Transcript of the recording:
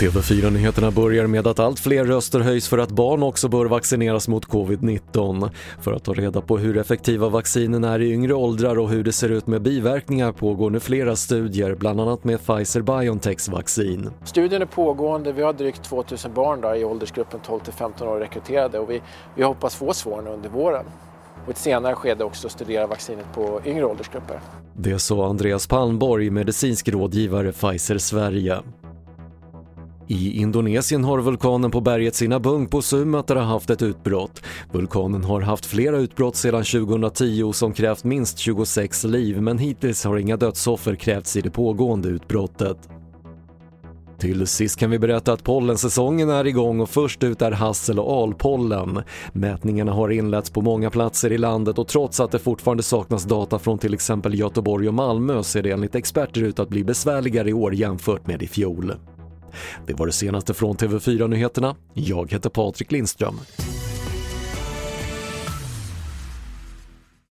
TV4-nyheterna börjar med att allt fler röster höjs för att barn också bör vaccineras mot covid-19. För att ta reda på hur effektiva vaccinen är i yngre åldrar och hur det ser ut med biverkningar pågår nu flera studier, bland annat med Pfizer-Biontechs vaccin. Studien är pågående, vi har drygt 2000 barn då, i åldersgruppen 12 15 år rekryterade och vi, vi hoppas få svaren under våren och ett senare skede också studera vaccinet på yngre åldersgrupper. Det sa Andreas Palmborg, medicinsk rådgivare Pfizer Sverige. I Indonesien har vulkanen på berget Sinabung på Sumatra haft ett utbrott. Vulkanen har haft flera utbrott sedan 2010 som krävt minst 26 liv men hittills har inga dödsoffer krävts i det pågående utbrottet. Till sist kan vi berätta att pollensäsongen är igång och först ut är hassel och alpollen. Mätningarna har inletts på många platser i landet och trots att det fortfarande saknas data från till exempel Göteborg och Malmö ser det enligt experter ut att bli besvärligare i år jämfört med i fjol. Det var det senaste från TV4 Nyheterna. Jag heter Patrik Lindström.